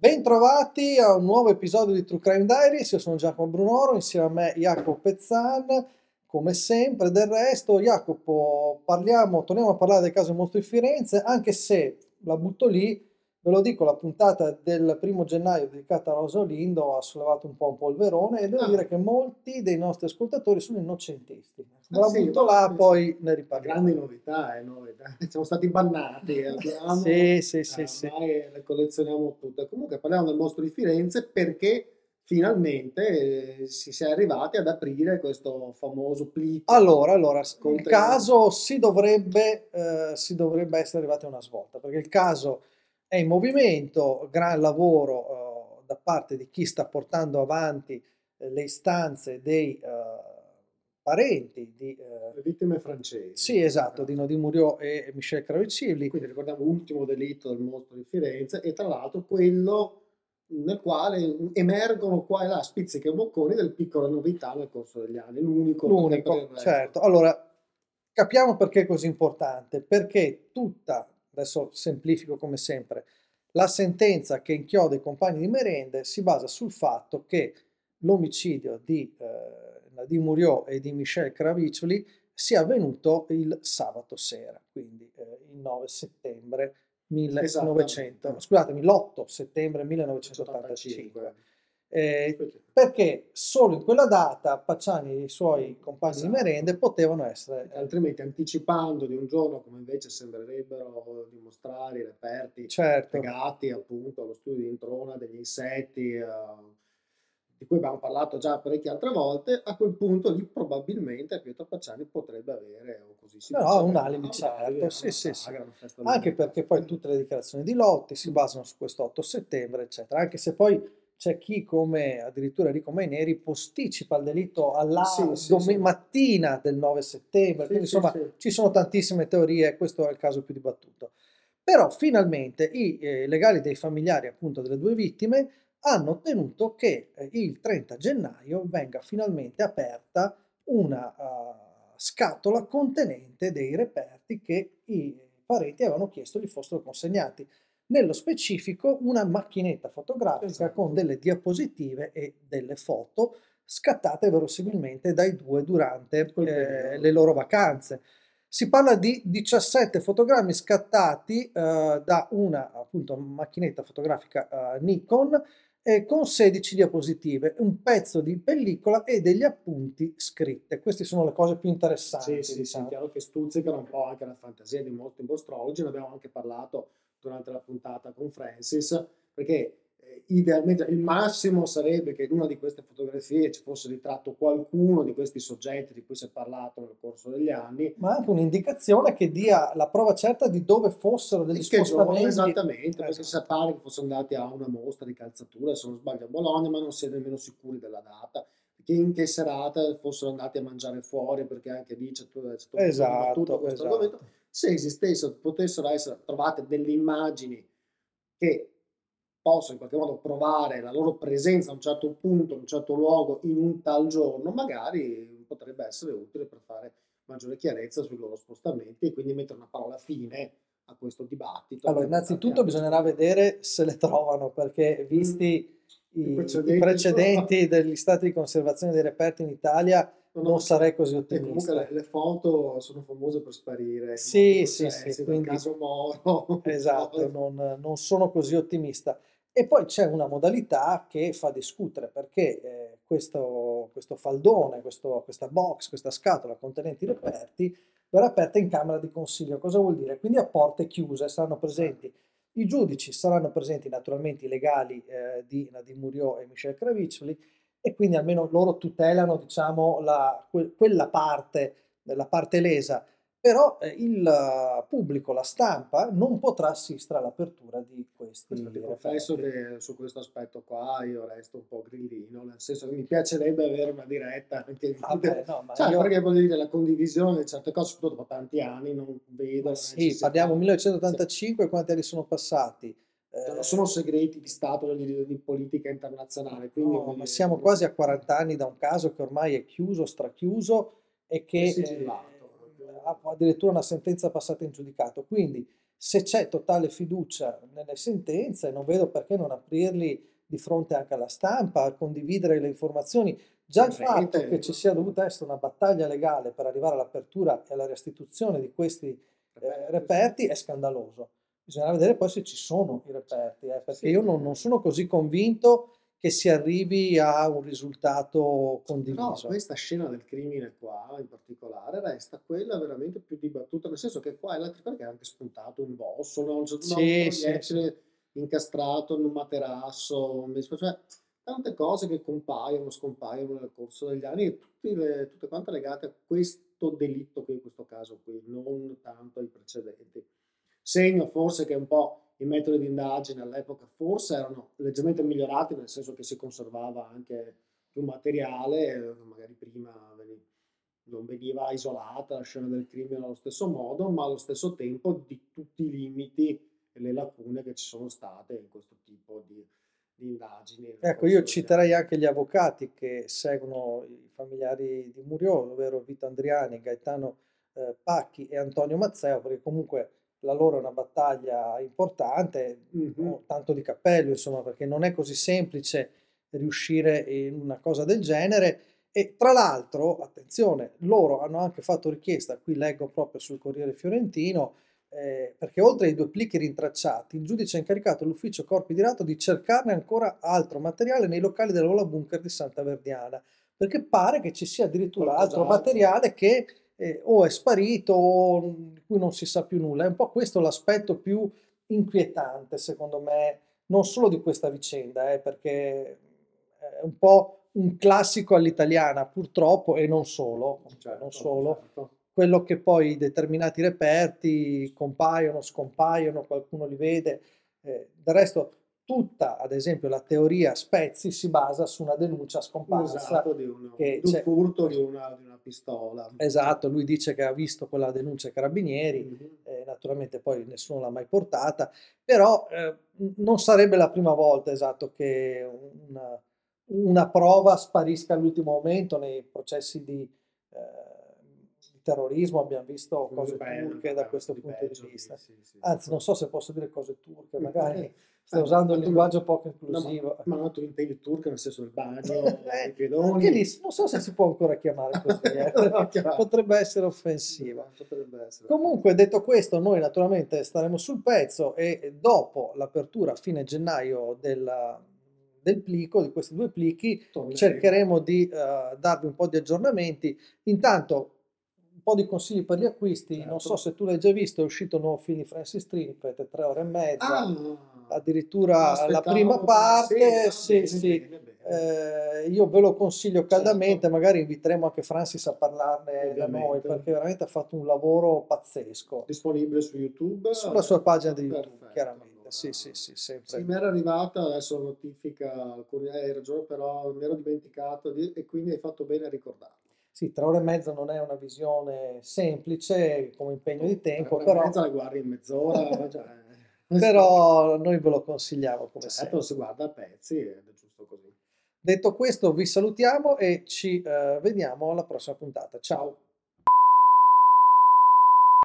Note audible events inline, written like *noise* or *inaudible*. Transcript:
Bentrovati a un nuovo episodio di True Crime Diaries, io sono Giacomo Brunoro, insieme a me Jacopo Pezzan, come sempre, del resto Jacopo, parliamo, torniamo a parlare del caso Mostro di Firenze, anche se la butto lì, Ve lo dico, la puntata del primo gennaio dedicata a Rosa Olindo ha sollevato un po' un polverone e devo ah. dire che molti dei nostri ascoltatori sono innocentisti. Me la sì, butto là, poi ne riparliamo. Grandi novità, eh, novità. *laughs* siamo stati bannati, abbiamo, sì, sì, sì, eh, sì. le collezioniamo tutte. Comunque parliamo del mostro di Firenze perché finalmente eh, si, si è arrivati ad aprire questo famoso plico. Allora, allora il caso si dovrebbe, eh, si dovrebbe essere arrivati a una svolta, perché il caso è in movimento, gran lavoro uh, da parte di chi sta portando avanti uh, le istanze dei uh, parenti di... le vittime francesi. Sì, esatto, di Nodi Muriot e Michel Cravicilli. Quindi ricordiamo l'ultimo delitto del mostro di Firenze e tra l'altro quello nel quale emergono qua e là spizziche e bocconi del piccole novità nel corso degli anni, l'unico. L'unico, certo. Allora, capiamo perché è così importante, perché tutta adesso semplifico come sempre, la sentenza che inchioda i compagni di merende si basa sul fatto che l'omicidio di eh, Nadim Muriot e di Michel Craviccioli sia avvenuto il sabato sera, quindi eh, il 9 settembre 1900, scusatemi, l'8 settembre 1985. Eh, perché solo in quella data Pacciani e i suoi compagni esatto. di merende potevano essere altrimenti anticipando di un giorno come invece sembrerebbero dimostrare i reperti certo. legati appunto allo studio di introna degli insetti uh, di cui abbiamo parlato già parecchie altre volte a quel punto lì probabilmente Pietro Pacciani potrebbe avere o così si no, un alibi certo sì, sì, sì. anche perché poi tutte le dichiarazioni di Lotti si basano su questo 8 settembre eccetera anche se poi c'è chi come addirittura Enrico Maineri posticipa il delitto alla sì, sì, sì. mattina del 9 settembre, quindi insomma ci sono tantissime teorie, questo è il caso più dibattuto. Però finalmente i eh, legali dei familiari appunto delle due vittime hanno ottenuto che eh, il 30 gennaio venga finalmente aperta una uh, scatola contenente dei reperti che i parenti avevano chiesto gli fossero consegnati nello specifico una macchinetta fotografica esatto. con delle diapositive e delle foto scattate verosimilmente dai due durante eh, le loro vacanze. Si parla di 17 fotogrammi scattati eh, da una appunto, macchinetta fotografica eh, Nikon con 16 diapositive, un pezzo di pellicola e degli appunti scritte. Queste sono le cose più interessanti. Sì, sì, diciamo. sì chiaro che stuzzicano un po' anche la fantasia di molti mostrologi, ne abbiamo anche parlato durante la puntata con Francis, perché eh, idealmente il massimo sarebbe che in una di queste fotografie ci fosse ritratto qualcuno di questi soggetti di cui si è parlato nel corso degli anni. Ma anche un'indicazione che dia la prova certa di dove fossero degli spostamenti. esattamente, esatto. perché si pare che fossero andati a una mostra di calzatura, se non sbaglio a Bologna, ma non si è nemmeno sicuri della data che in che serata fossero andati a mangiare fuori, perché anche lì c'è tutto, tutto, esatto, tutto questo esatto. argomento se esistessero, potessero essere trovate delle immagini che possono in qualche modo provare la loro presenza a un certo punto, a un certo luogo, in un tal giorno, magari potrebbe essere utile per fare maggiore chiarezza sui loro spostamenti e quindi mettere una parola fine a questo dibattito. Allora, innanzitutto bisognerà vedere se le trovano, perché visti mm. i, i precedenti, i precedenti degli stati di conservazione dei reperti in Italia, non, sarei così ottimista. comunque le, foto sono famose per sparire. Sì, sì, sì. sì quindi, caso Moro. *laughs* Esatto, non, non, sono così ottimista. E poi c'è una modalità che fa discutere perché eh, questo, questo, faldone, questo, questa box, questa scatola contenente i reperti verrà aperta in camera di consiglio. Cosa vuol dire? Quindi a porte chiuse saranno presenti i giudici, saranno presenti naturalmente i legali eh, di Nadim Muriot e Michel Kraviccioli e quindi almeno loro tutelano diciamo, la, que, quella parte, la parte lesa, però eh, il pubblico, la stampa, non potrà assistere all'apertura di questi. Ti confesso che su questo aspetto qua io resto un po' grillino, nel senso che mi piacerebbe avere una diretta anche Vabbè, no, cioè, io... perché voglio dire la condivisione di certe cose, soprattutto dopo tanti anni, non vedo. Sì, parliamo 1985, sì. quanti anni sono passati? Cioè, non sono segreti di Stato di, di politica internazionale. Quindi no, ma siamo quasi a 40 anni da un caso che ormai è chiuso, strachiuso e che eh, ha addirittura una sentenza passata in giudicato. Quindi Se c'è totale fiducia nelle sentenze, non vedo perché non aprirli di fronte anche alla stampa, a condividere le informazioni. Già il fatto che ci sia dovuta essere una battaglia legale per arrivare all'apertura e alla restituzione di questi eh, reperti è scandaloso. Bisogna vedere poi se ci sono i reperti, eh, perché io non, non sono così convinto che si arrivi a un risultato condiviso. No, questa scena del crimine qua in particolare resta quella veramente più dibattuta, nel senso che qua è l'altra perché è anche spuntato un bossolo, un, sì, un sì, sì. incastrato in un materasso, cioè tante cose che compaiono, scompaiono nel corso degli anni tutte, le, tutte quante legate a questo delitto qui in questo caso qui, non tanto ai precedenti. Segno forse che un po' i metodi di indagine all'epoca forse erano leggermente migliorati, nel senso che si conservava anche più materiale, magari prima non veniva isolata la scena del crimine allo stesso modo, ma allo stesso tempo di tutti i limiti e le lacune che ci sono state in questo tipo di, di indagini. Ecco, io citerei anche gli avvocati che seguono i familiari di Muriò, ovvero Vito Andriani, Gaetano eh, Pacchi e Antonio Mazzeo, perché comunque la loro è una battaglia importante, mm-hmm. tanto di cappello, insomma, perché non è così semplice riuscire in una cosa del genere. E tra l'altro, attenzione, loro hanno anche fatto richiesta, qui leggo proprio sul Corriere Fiorentino, eh, perché oltre ai due plichi rintracciati, il giudice ha incaricato l'ufficio Corpi di Rato di cercarne ancora altro materiale nei locali dell'Ola Bunker di Santa Verdiana, perché pare che ci sia addirittura altro materiale che eh, o è sparito o di cui non si sa più nulla. È un po' questo l'aspetto più inquietante, secondo me, non solo di questa vicenda, eh, perché è un po' un classico all'italiana, purtroppo, e non solo, certo, non solo. Certo. quello che poi determinati reperti compaiono, scompaiono, qualcuno li vede. Eh, del resto, tutta, ad esempio, la teoria Spezzi si basa su una denuncia scomparsa. Esatto, di, uno, che di un furto di una, di una, pistola. Esatto, lui dice che ha visto quella denuncia ai carabinieri, mm-hmm. eh, naturalmente poi nessuno l'ha mai portata, però eh, non sarebbe la prima volta, esatto, che una, una prova sparisca all'ultimo momento nei processi di... Eh, terrorismo, abbiamo visto cose turche da questo punto di vista. Anzi, non so se posso dire cose turche, magari Stai usando un linguaggio poco inclusivo. No, ma, ma tu intendi il turco nel senso del bagno, *laughs* eh. Anche lì, non so se si può ancora chiamare *laughs* così, eh. potrebbe essere offensiva. Potrebbe essere. Comunque, detto questo, noi naturalmente staremo sul pezzo e dopo l'apertura a fine gennaio della, del plico, di questi due plichi, cercheremo di uh, darvi un po' di aggiornamenti. Intanto po' di consigli per gli acquisti. Certo. Non so se tu l'hai già visto, è uscito un nuovo film di Francis Trinipet, tre ore e mezza, ah, addirittura la prima parte. Sì, sì, sì. Eh, io ve lo consiglio certo. caldamente, certo. magari inviteremo anche Francis a parlarne Ovviamente. da noi, perché veramente ha fatto un lavoro pazzesco. Disponibile su YouTube? Sulla sua pagina di YouTube, Perfetto. chiaramente. Sì, sì, sì, sempre. Sì, mi era arrivata adesso notifica, hai ragione, però mi ero dimenticato di, e quindi hai fatto bene a ricordarlo. Sì, tre ore e mezza non è una visione semplice come impegno di tempo, tre ore però... e mezza la guardi in mezz'ora, *laughs* cioè... però noi ve lo consigliamo come certo, sempre. si guarda a pezzi ed è giusto così. Detto questo vi salutiamo e ci uh, vediamo alla prossima puntata. Ciao!